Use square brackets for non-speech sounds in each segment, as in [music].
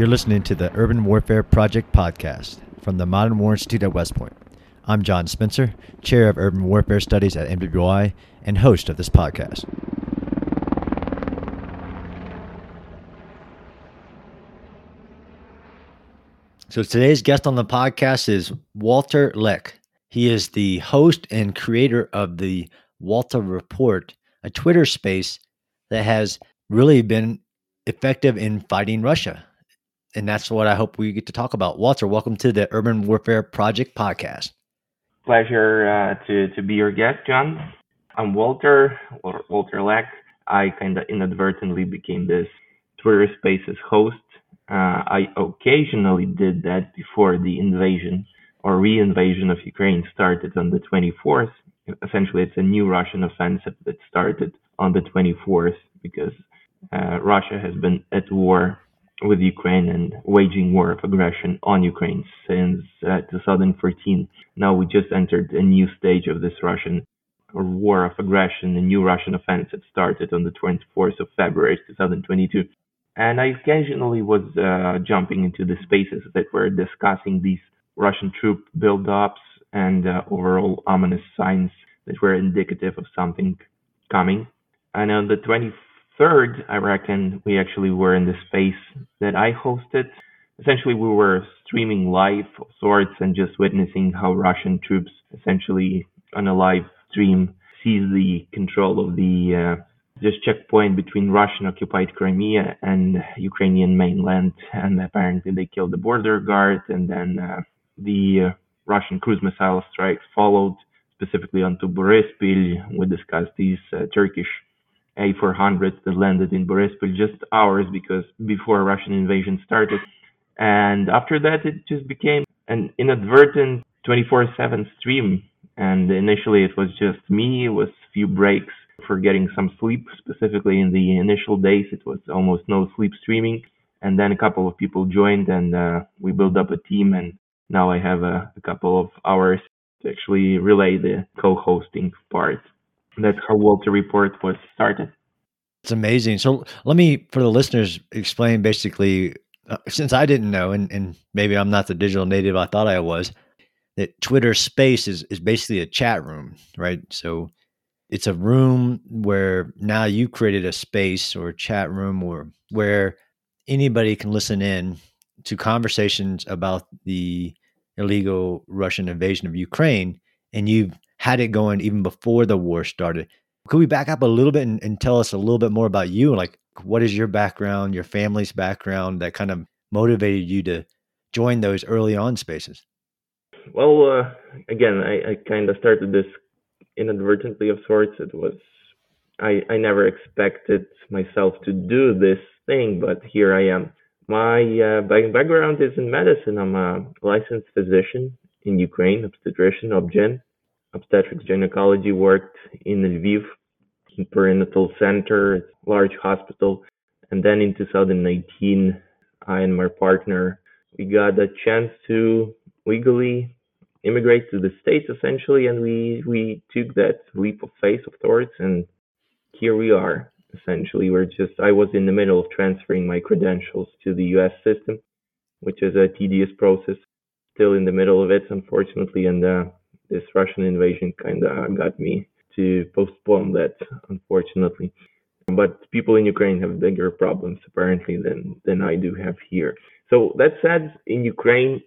You're listening to the Urban Warfare Project podcast from the Modern War Institute at West Point. I'm John Spencer, Chair of Urban Warfare Studies at MWI and host of this podcast. So today's guest on the podcast is Walter Lekh. He is the host and creator of the Walter Report, a Twitter space that has really been effective in fighting Russia. And that's what I hope we get to talk about. Walter, welcome to the Urban Warfare Project podcast. Pleasure uh, to, to be your guest, John. I'm Walter, or Walter Lekh. I kind of inadvertently became this Twitter Spaces host. Uh, I occasionally did that before the invasion or re-invasion of Ukraine started on the 24th. Essentially, it's a new Russian offensive that started on the 24th because uh, Russia has been at war with Ukraine and waging war of aggression on Ukraine since uh, 2014. Now we just entered a new stage of this Russian war of aggression. A new Russian offensive started on the 24th of February 2022. And I occasionally was uh, jumping into the spaces that were discussing these Russian troop buildups and uh, overall ominous signs that were indicative of something coming. And on the 24th, third, I reckon we actually were in the space that I hosted. Essentially, we were streaming live of sorts and just witnessing how Russian troops, essentially on a live stream, seized the control of the uh, just checkpoint between Russian occupied Crimea and Ukrainian mainland. And apparently, they killed the border guard, and then uh, the uh, Russian cruise missile strikes followed, specifically onto Boryspil. We discussed these uh, Turkish a400s that landed in Boryspil just hours because before Russian invasion started. And after that, it just became an inadvertent 24/7 stream. And initially, it was just me with few breaks for getting some sleep. Specifically, in the initial days, it was almost no sleep streaming. And then a couple of people joined, and uh, we built up a team. And now I have a, a couple of hours to actually relay the co-hosting part that's how Walter Report was started. It's amazing. So let me, for the listeners, explain basically, uh, since I didn't know, and, and maybe I'm not the digital native I thought I was, that Twitter Space is, is basically a chat room, right? So it's a room where now you created a space or a chat room or where anybody can listen in to conversations about the illegal Russian invasion of Ukraine, and you've had it going even before the war started. Could we back up a little bit and, and tell us a little bit more about you? Like, what is your background, your family's background that kind of motivated you to join those early on spaces? Well, uh, again, I, I kind of started this inadvertently of sorts. It was, I, I never expected myself to do this thing, but here I am. My uh, background is in medicine. I'm a licensed physician in Ukraine, obstetrician, OBGYN obstetrics gynecology, worked in Lviv perinatal center, large hospital. And then in 2019, I and my partner, we got a chance to legally immigrate to the States essentially. And we, we took that leap of faith of sorts. And here we are essentially. We're just, I was in the middle of transferring my credentials to the US system, which is a tedious process. Still in the middle of it, unfortunately. And, uh, this Russian invasion kind of got me to postpone that, unfortunately. But people in Ukraine have bigger problems apparently than than I do have here. So that said, in Ukraine,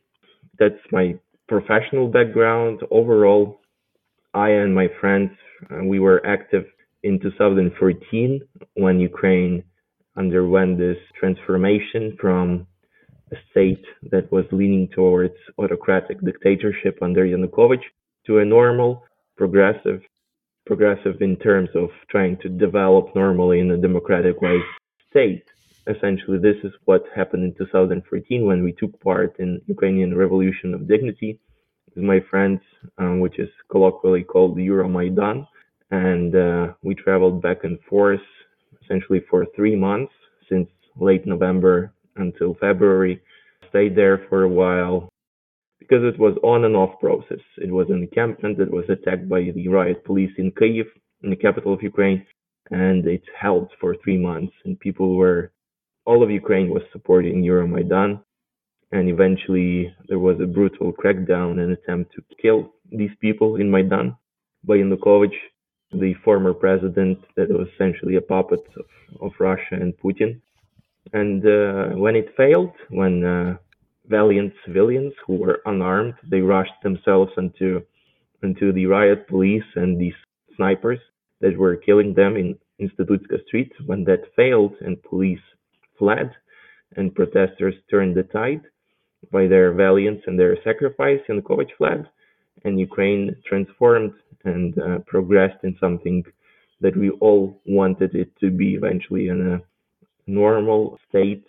that's my professional background. Overall, I and my friends uh, we were active in 2014 when Ukraine underwent this transformation from a state that was leaning towards autocratic dictatorship under Yanukovych to a normal, progressive, progressive in terms of trying to develop normally in a democratic way state. Essentially, this is what happened in 2014 when we took part in Ukrainian Revolution of Dignity with my friends, um, which is colloquially called Euromaidan. And uh, we traveled back and forth essentially for three months since late November until February. Stayed there for a while, because it was on and off process. It was an encampment that was attacked by the riot police in Kyiv, in the capital of Ukraine, and it held for three months. And people were all of Ukraine was supporting Euromaidan, and eventually there was a brutal crackdown and attempt to kill these people in Maidan by Yanukovych, the former president that was essentially a puppet of, of Russia and Putin. And uh, when it failed, when uh, valiant civilians who were unarmed, they rushed themselves into into the riot police and these snipers that were killing them in Institutska Street. When that failed and police fled and protesters turned the tide by their valiance and their sacrifice, Yanukovych fled, and Ukraine transformed and uh, progressed in something that we all wanted it to be eventually in a normal state,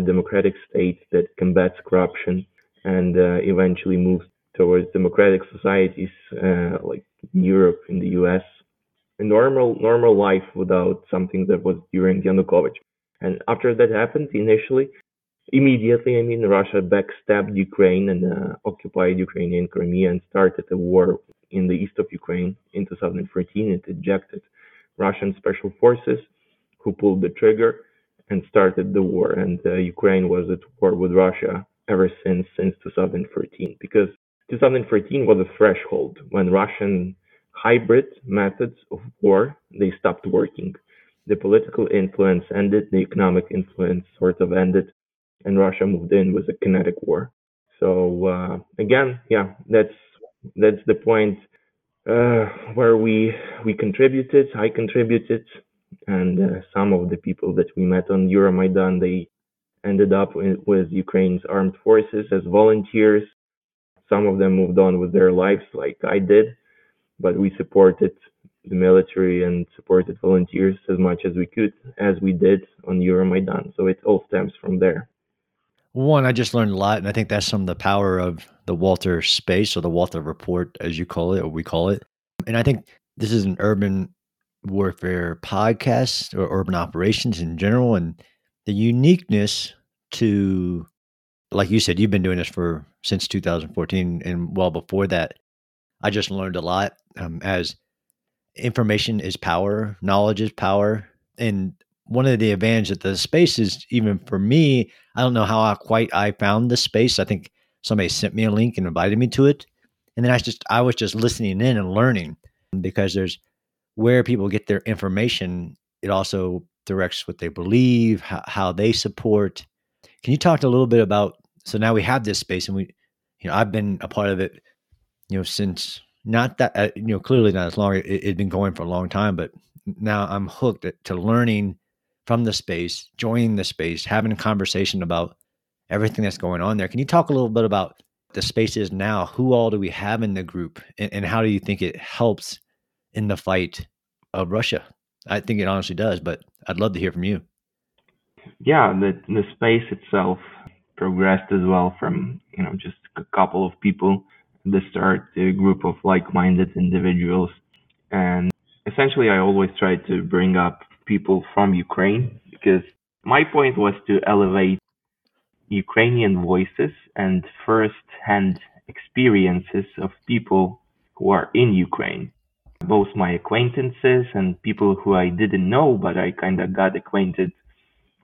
democratic state that combats corruption and uh, eventually moves towards democratic societies uh, like Europe, in the US, a normal normal life without something that was during Yanukovych. And after that happened, initially, immediately, I mean, Russia backstabbed Ukraine and uh, occupied Ukrainian Crimea and started a war in the east of Ukraine in 2014. It ejected Russian special forces who pulled the trigger and started the war. And uh, Ukraine was at war with Russia ever since since 2014 because 2014 was a threshold when Russian hybrid methods of war they stopped working. The political influence ended, the economic influence sort of ended, and Russia moved in with a kinetic war. So uh, again, yeah, that's that's the point uh, where we we contributed. I contributed, and uh, some of the people that we met on Euromaidan they ended up with, with Ukraine's armed forces as volunteers some of them moved on with their lives like I did, but we supported the military and supported volunteers as much as we could, as we did on Euromaidan. So it all stems from there. One, I just learned a lot, and I think that's some of the power of the Walter space or the Walter report, as you call it, or we call it. And I think this is an urban warfare podcast or urban operations in general, and the uniqueness to like you said, you've been doing this for since 2014 and well before that. I just learned a lot um, as information is power, knowledge is power, and one of the advantages of the space is even for me. I don't know how I quite I found the space. I think somebody sent me a link and invited me to it, and then I just I was just listening in and learning because there's where people get their information. It also directs what they believe, how, how they support. Can you talk a little bit about so now we have this space and we you know i've been a part of it you know since not that uh, you know clearly not as long it had been going for a long time but now i'm hooked to learning from the space joining the space having a conversation about everything that's going on there can you talk a little bit about the space is now who all do we have in the group and, and how do you think it helps in the fight of russia. I think it honestly does but i'd love to hear from you. Yeah the the space itself progressed as well from you know just a couple of people the start to a group of like-minded individuals. And essentially i always try to bring up people from ukraine because my point was to elevate ukrainian voices and first-hand experiences of people who are in ukraine both my acquaintances and people who i didn't know but i kind of got acquainted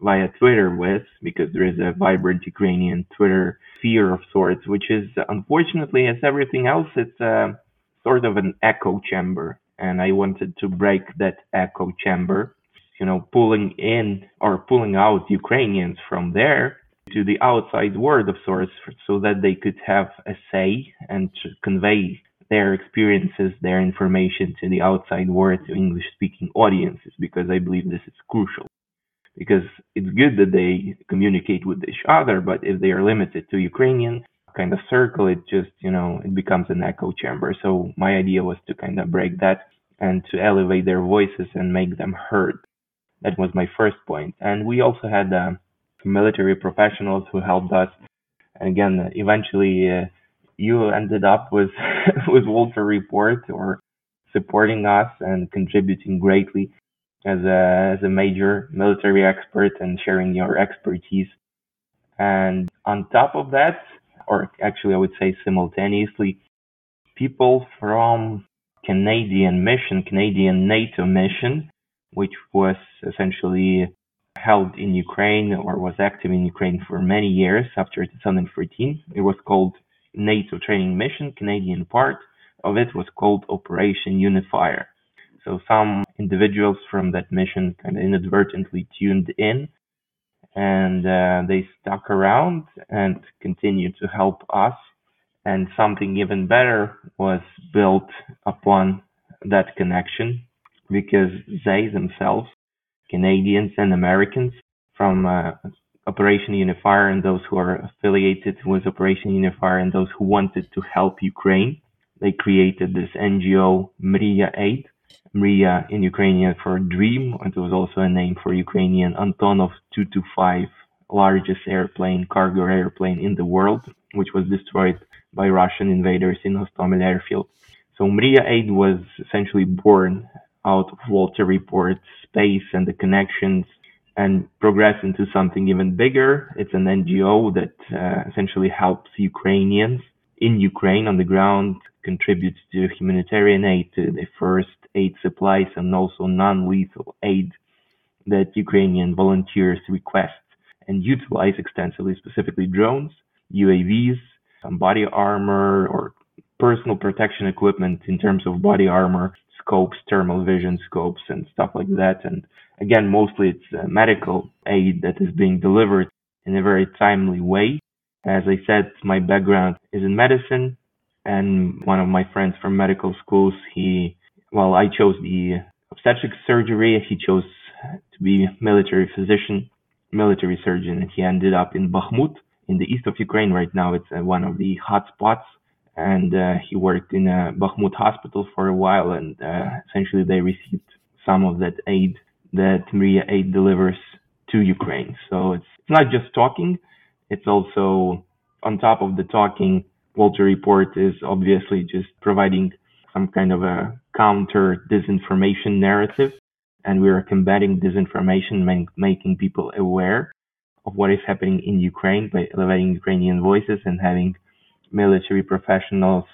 via Twitter with, because there is a vibrant Ukrainian Twitter sphere of sorts, which is unfortunately, as everything else, it's a sort of an echo chamber. And I wanted to break that echo chamber, you know, pulling in or pulling out Ukrainians from there to the outside world of sorts so that they could have a say and convey their experiences, their information to the outside world, to English speaking audiences, because I believe this is crucial because it's good that they communicate with each other, but if they are limited to Ukrainian kind of circle, it just, you know, it becomes an echo chamber. So my idea was to kind of break that and to elevate their voices and make them heard. That was my first point. And we also had uh, military professionals who helped us. And again, eventually, uh, you ended up with [laughs] with Walter Report or supporting us and contributing greatly as a as a major military expert and sharing your expertise. And on top of that, or actually I would say simultaneously, people from Canadian mission, Canadian NATO mission, which was essentially held in Ukraine or was active in Ukraine for many years after 2014. It was called NATO Training Mission. Canadian part of it was called Operation Unifier. So some individuals from that mission kind of inadvertently tuned in and uh, they stuck around and continued to help us. And something even better was built upon that connection because they themselves, Canadians and Americans from uh, Operation Unifier and those who are affiliated with Operation Unifier and those who wanted to help Ukraine, they created this NGO Mriya Aid. Mriya in Ukrainian for dream. It was also a name for Ukrainian Antonov 225, largest airplane, cargo airplane in the world, which was destroyed by Russian invaders in Hostomel airfield. So Mriya Aid was essentially born out of Walter Report's space and the connections and progress into something even bigger. It's an NGO that uh, essentially helps Ukrainians in Ukraine on the ground, contributes to humanitarian aid, to the first aid supplies, and also non-lethal aid that Ukrainian volunteers request and utilize extensively, specifically drones, UAVs, some body armor or personal protection equipment in terms of body armor, scopes, thermal vision scopes, and stuff like that. And again, mostly it's uh, medical aid that is being delivered in a very timely way. As I said, my background is in medicine, and one of my friends from medical schools, he, well, I chose the obstetric surgery. He chose to be military physician, military surgeon, and he ended up in Bakhmut in the east of Ukraine right now. It's uh, one of the hot spots and uh, he worked in a Bakhmut hospital for a while, and uh, essentially they received some of that aid that Mriya Aid delivers to Ukraine. So it's, it's not just talking; it's also on top of the talking. Walter Report is obviously just providing some kind of a counter disinformation narrative, and we are combating disinformation, making people aware of what is happening in Ukraine by elevating Ukrainian voices and having military professionals,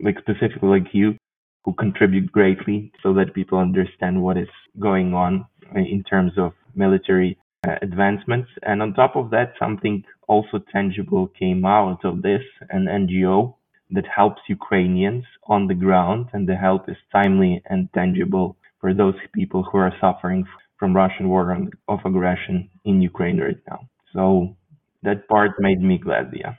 like specifically like you, who contribute greatly so that people understand what is going on in terms of military uh, advancements. And on top of that, something also tangible came out of this an NGO that helps Ukrainians on the ground, and the help is timely and tangible for those people who are suffering from Russian war of aggression in Ukraine right now. So that part made me glad, yeah.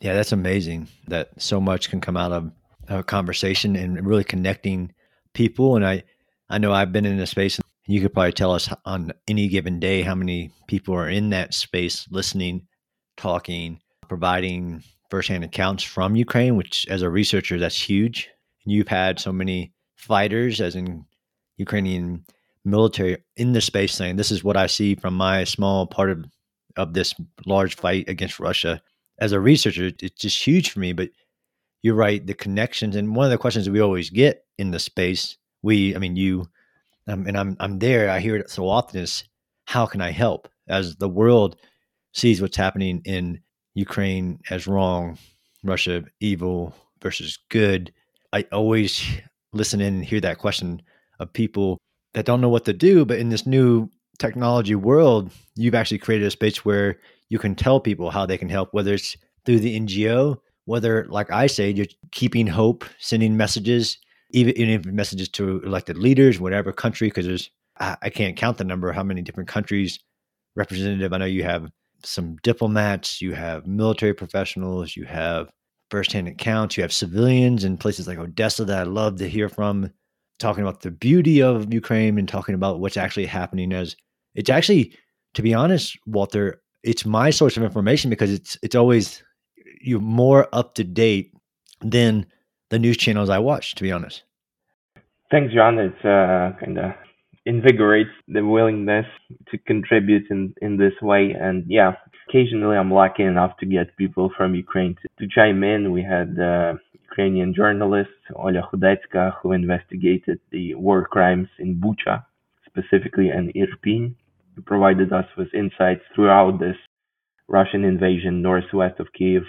Yeah, that's amazing that so much can come out of a conversation and really connecting people. And I, I know I've been in a space. and You could probably tell us on any given day how many people are in that space, listening, talking, providing firsthand accounts from Ukraine. Which, as a researcher, that's huge. And you've had so many fighters, as in Ukrainian military, in the space saying, "This is what I see from my small part of of this large fight against Russia." As a researcher, it's just huge for me. But you're right, the connections and one of the questions we always get in the space, we, I mean, you, um, and I'm I'm there. I hear it so often is how can I help as the world sees what's happening in Ukraine as wrong, Russia evil versus good. I always listen in and hear that question of people that don't know what to do, but in this new technology world, you've actually created a space where you can tell people how they can help, whether it's through the NGO, whether, like I say, you're keeping hope, sending messages, even, even messages to elected leaders, whatever country, because there's, I, I can't count the number of how many different countries representative. I know you have some diplomats, you have military professionals, you have firsthand accounts, you have civilians in places like Odessa that I love to hear from, talking about the beauty of Ukraine and talking about what's actually happening as it's actually, to be honest, Walter, it's my source of information because it's it's always you're more up to date than the news channels I watch. To be honest. Thanks, John. It's uh, kind of invigorates the willingness to contribute in in this way. And yeah, occasionally I'm lucky enough to get people from Ukraine to, to chime in. We had uh, Ukrainian journalist Olya Khudetska who investigated the war crimes in Bucha specifically and Irpin provided us with insights throughout this Russian invasion northwest of Kiev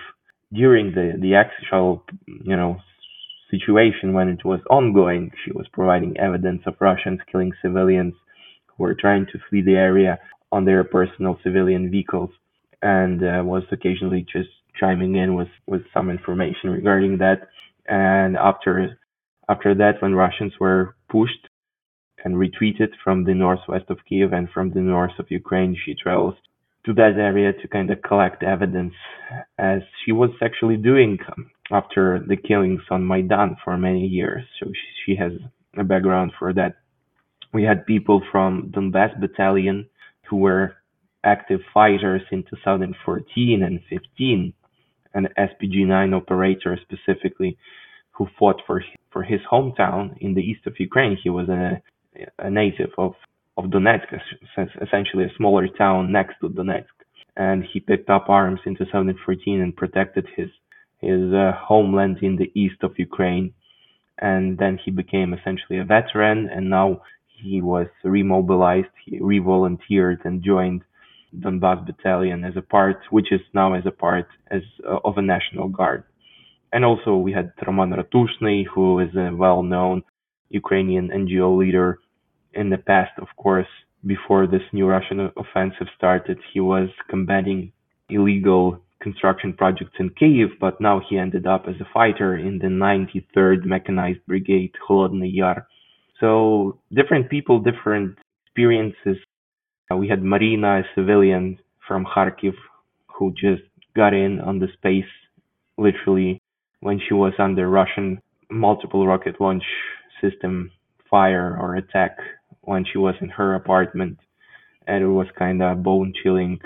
during the, the actual, you know, situation when it was ongoing. She was providing evidence of Russians killing civilians who were trying to flee the area. on their personal civilian vehicles and uh, was occasionally just chiming in with, with some information regarding that. And after after that, when Russians were pushed and retreated from the northwest of Kiev and from the north of Ukraine, she travels to that area to kind of collect evidence, as she was actually doing after the killings on Maidan for many years. So she, has a background for that. We had people from Donbass Battalion who were active fighters in 2014 and 15, an SPG-9 operator specifically who fought for for his hometown in the east of Ukraine. He was a, a native of of Donetsk, essentially a smaller town next to Donetsk, and he picked up arms in 2014 and protected his his uh, homeland in the east of Ukraine. And then he became essentially a veteran, and now he was remobilized. He re-volunteered and joined Donbass Battalion as a part, which is now as a part as uh, of a National Guard. And also we had Roman Ratushny, who is a well-known Ukrainian NGO leader. In the past, of course, before this new Russian offensive started, he was combating illegal construction projects in Kiev, but now he ended up as a fighter in the 93rd Mechanized Brigade, Kholodny Yar. So different people, different experiences. Uh, we had Marina, a civilian from Kharkiv, who just got in on the space literally when she was under Russian multiple rocket launch system fire or attack when she was in her apartment. And it was kind of bone chilling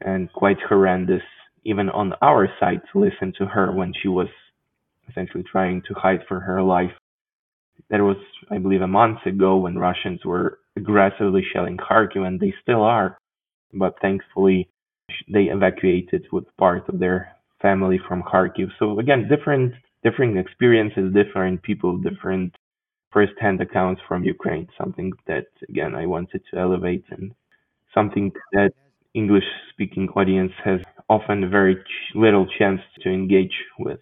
and quite horrendous, even on our side, to listen to her when she was essentially trying to hide for her life. That was, I believe, a month ago when Russians were aggressively shelling Kharkiv, and they still are. But thankfully, they evacuated with part of their family from Kharkiv. So again, different different experiences, different people, different first-hand accounts from Ukraine. Something that again I wanted to elevate and something that English-speaking audience has often very little chance to engage with.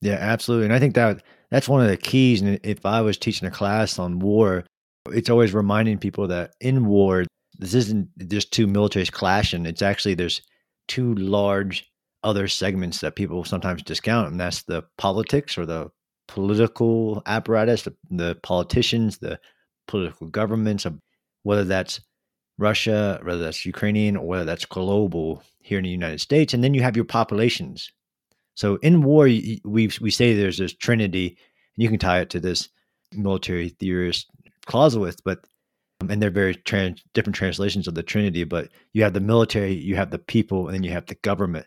Yeah, absolutely. And I think that that's one of the keys. And if I was teaching a class on war, it's always reminding people that in war, this isn't just two militaries clashing. It's actually there's two large other segments that people sometimes discount, and that's the politics or the political apparatus, the, the politicians, the political governments, um, whether that's Russia, whether that's Ukrainian, or whether that's global here in the United States, and then you have your populations. So in war, we we say there's this trinity, and you can tie it to this military theorist Clausewitz, but um, and they're very trans, different translations of the trinity. But you have the military, you have the people, and then you have the government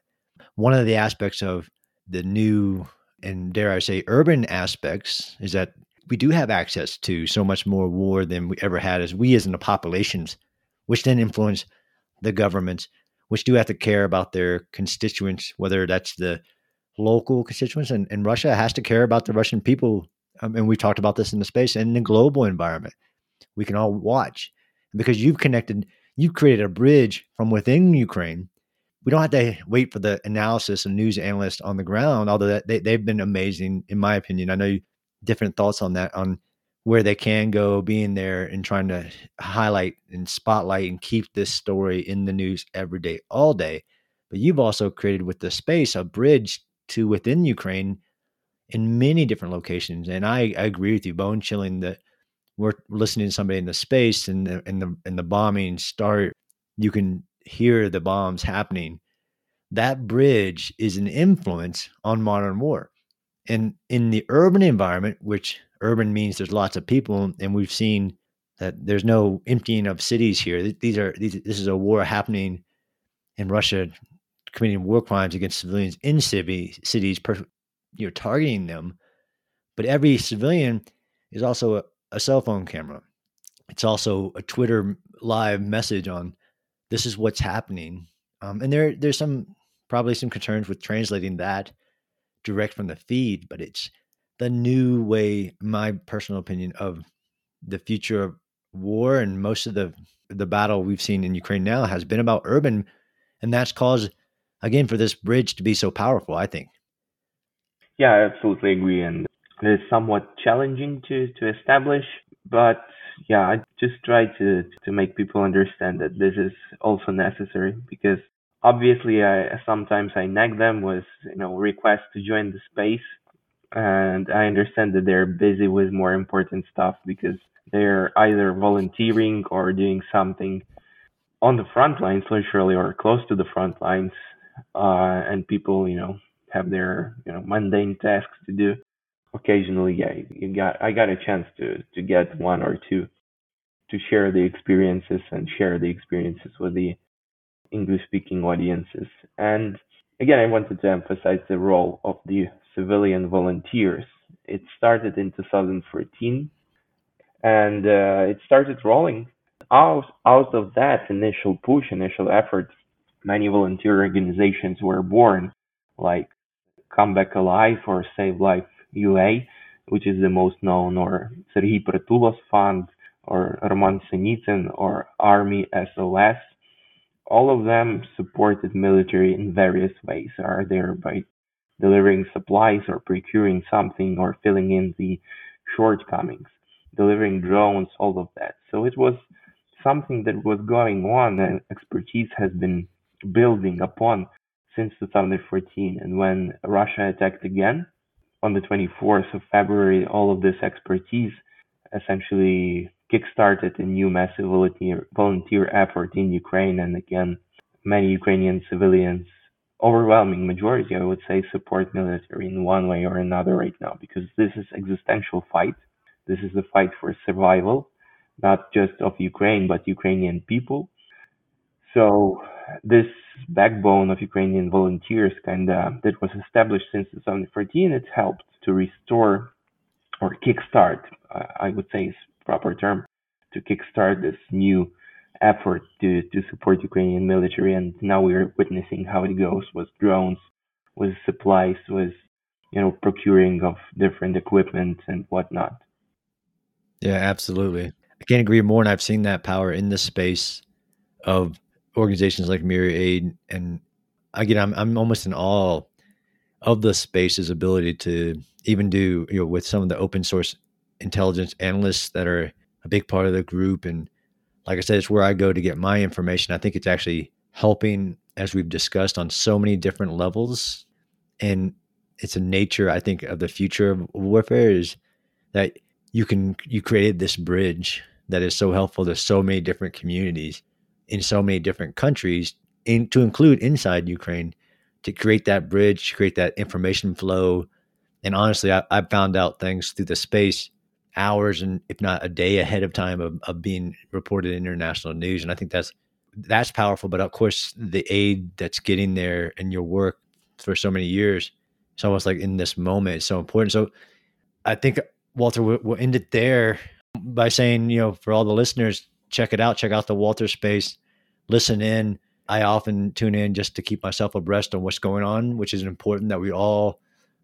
one of the aspects of the new and dare I say urban aspects is that we do have access to so much more war than we ever had as we as in the populations, which then influence the governments, which do have to care about their constituents, whether that's the local constituents and, and Russia has to care about the Russian people. Um, and we talked about this in the space and in the global environment. We can all watch because you've connected, you've created a bridge from within Ukraine we don't have to wait for the analysis and news analysts on the ground, although they, they've been amazing, in my opinion. I know you, different thoughts on that, on where they can go, being there and trying to highlight and spotlight and keep this story in the news every day, all day. But you've also created with the space a bridge to within Ukraine in many different locations. And I, I agree with you, bone chilling that we're listening to somebody in the space and the, and the, and the bombing start. You can hear the bombs happening, that bridge is an influence on modern war. And in the urban environment, which urban means there's lots of people, and we've seen that there's no emptying of cities here. These are these, this is a war happening in Russia, committing war crimes against civilians in city, cities, you know, targeting them. But every civilian is also a, a cell phone camera. It's also a Twitter live message on this is what's happening. Um, and there there's some probably some concerns with translating that direct from the feed, but it's the new way, my personal opinion, of the future of war and most of the the battle we've seen in Ukraine now has been about urban, and that's caused again for this bridge to be so powerful. I think. Yeah, I absolutely agree, and it is somewhat challenging to to establish, but yeah, I just try to to make people understand that this is also necessary because obviously I sometimes I nag them with you know requests to join the space, and I understand that they're busy with more important stuff because they're either volunteering or doing something on the front lines, literally, or close to the front lines, uh, and people you know have their you know mundane tasks to do. Occasionally, you got I got a chance to to get one or two to share the experiences and share the experiences with the English speaking audiences. And again, I wanted to emphasize the role of the civilian volunteers. It started in 2014 and uh, it started rolling. Out, out of that initial push, initial effort, many volunteer organizations were born, like Come Back Alive or Save Life UA, which is the most known, or Serhiy Prytula's Fund, or Roman Senitsyn, or Army SOS all of them supported military in various ways, are there by delivering supplies or procuring something or filling in the shortcomings, delivering drones, all of that. So it was something that was going on and expertise has been building upon since 2014. And when Russia attacked again on the 24th of February, all of this expertise essentially kickstarted a new massive volunteer, volunteer effort in Ukraine. And again, many Ukrainian civilians, overwhelming majority, I would say, support military in one way or another right now because this is existential fight. This is the fight for survival, not just of Ukraine, but Ukrainian people. So this backbone of Ukrainian volunteers kind of that was established since 2014, it helped to restore or kickstart, I would say is proper term, to kickstart this new effort to, to support Ukrainian military. And now we're witnessing how it goes with drones, with supplies, with you know procuring of different equipment and whatnot. Yeah, absolutely. I can't agree more. And I've seen that power in the space of organizations like Mriya Aid. And again, I'm I'm almost in awe of the space's ability to even do you know with some of the open source intelligence analysts that are a big part of the group. And like i said it's where i go to get my information. I think it's actually helping as we've discussed on so many different levels. And it's a nature i think of the future of warfare is that you can you created this bridge that is so helpful to so many different communities in so many different countries in, to include inside ukraine to create that bridge to create that information flow and honestly, I, found out things through the space hours and if not a day ahead of time of, of being reported in international news. And I think that's that's powerful. But of course, the aid that's getting there and your work for so many years, it's almost like in this moment, it's so important. So I think Walter, we'll, we'll end it there by saying, you know, for all the listeners, check it out, check out the Walter space, listen in. I often tune in just to keep myself abreast on what's going on, which is important that we all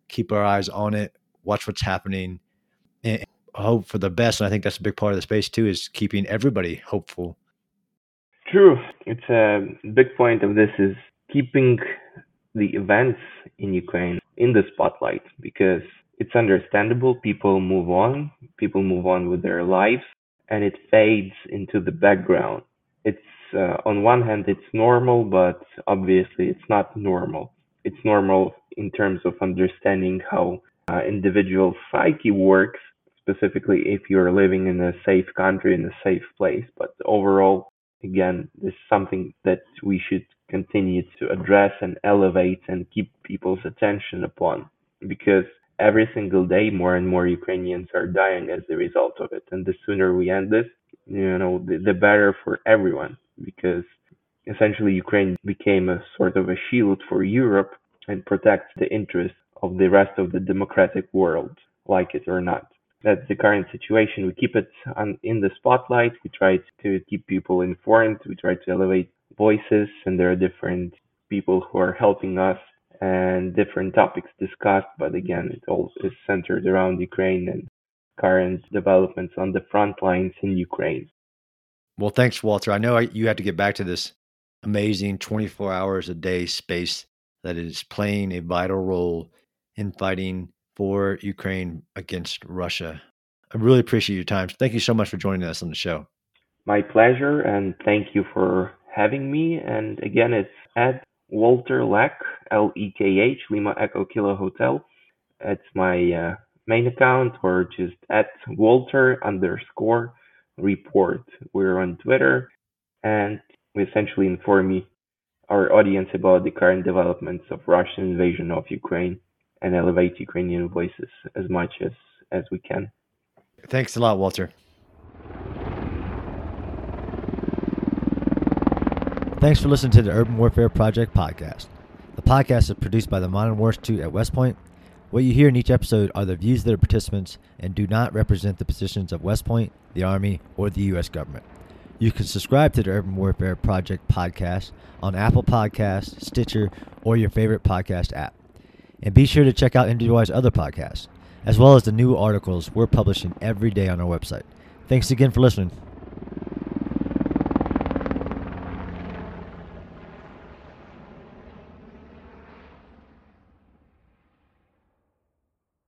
keep our eyes on it, watch what's happening, and hope for the best. And I think that's a big part of the space too, is keeping everybody hopeful. True. It's a big point of this is keeping the events in Ukraine in the spotlight because it's understandable. People move on, people move on with their lives, and it fades into the background. It's uh, on one hand, it's normal, but obviously it's not normal it's normal in terms of understanding how uh, individual psyche works, specifically if you're living in a safe country, in a safe place. But overall, again, this is something that we should continue to address and elevate and keep people's attention upon because every single day more and more Ukrainians are dying as a result of it. And the sooner we end this, you know, the, the better for everyone because essentially Ukraine became a sort of a shield for Europe and protects the interests of the rest of the democratic world, like it or not. That's the current situation. We keep it on, in the spotlight. We try to keep people informed. We try to elevate voices, and there are different people who are helping us and different topics discussed. But again, it all is centered around Ukraine and current developments on the front lines in Ukraine. Well, thanks, Walter. I know you have to get back to this amazing 24 hours a day space that is playing a vital role in fighting for Ukraine against Russia. I really appreciate your time. Thank you so much for joining us on the show. My pleasure, and thank you for having me. And again, it's at Walter Lekh, L E K H, Lima Echo Kilo Hotel. It's my uh, main account, or just at Walter underscore report. We're on Twitter, and we essentially inform our audience about the current developments of Russian invasion of Ukraine and elevate Ukrainian voices as much as, as we can. Thanks a lot, Walter. Thanks for listening to the Urban Warfare Project podcast. The podcast is produced by the Modern War Institute at West Point. What you hear in each episode are the views of the participants and do not represent the positions of West Point, the Army, or the U.S. government. You can subscribe to the Urban Warfare Project podcast on Apple Podcasts, Stitcher, or your favorite podcast app. And be sure to check out MWI's other podcasts, as well as the new articles we're publishing every day on our website. Thanks again for listening.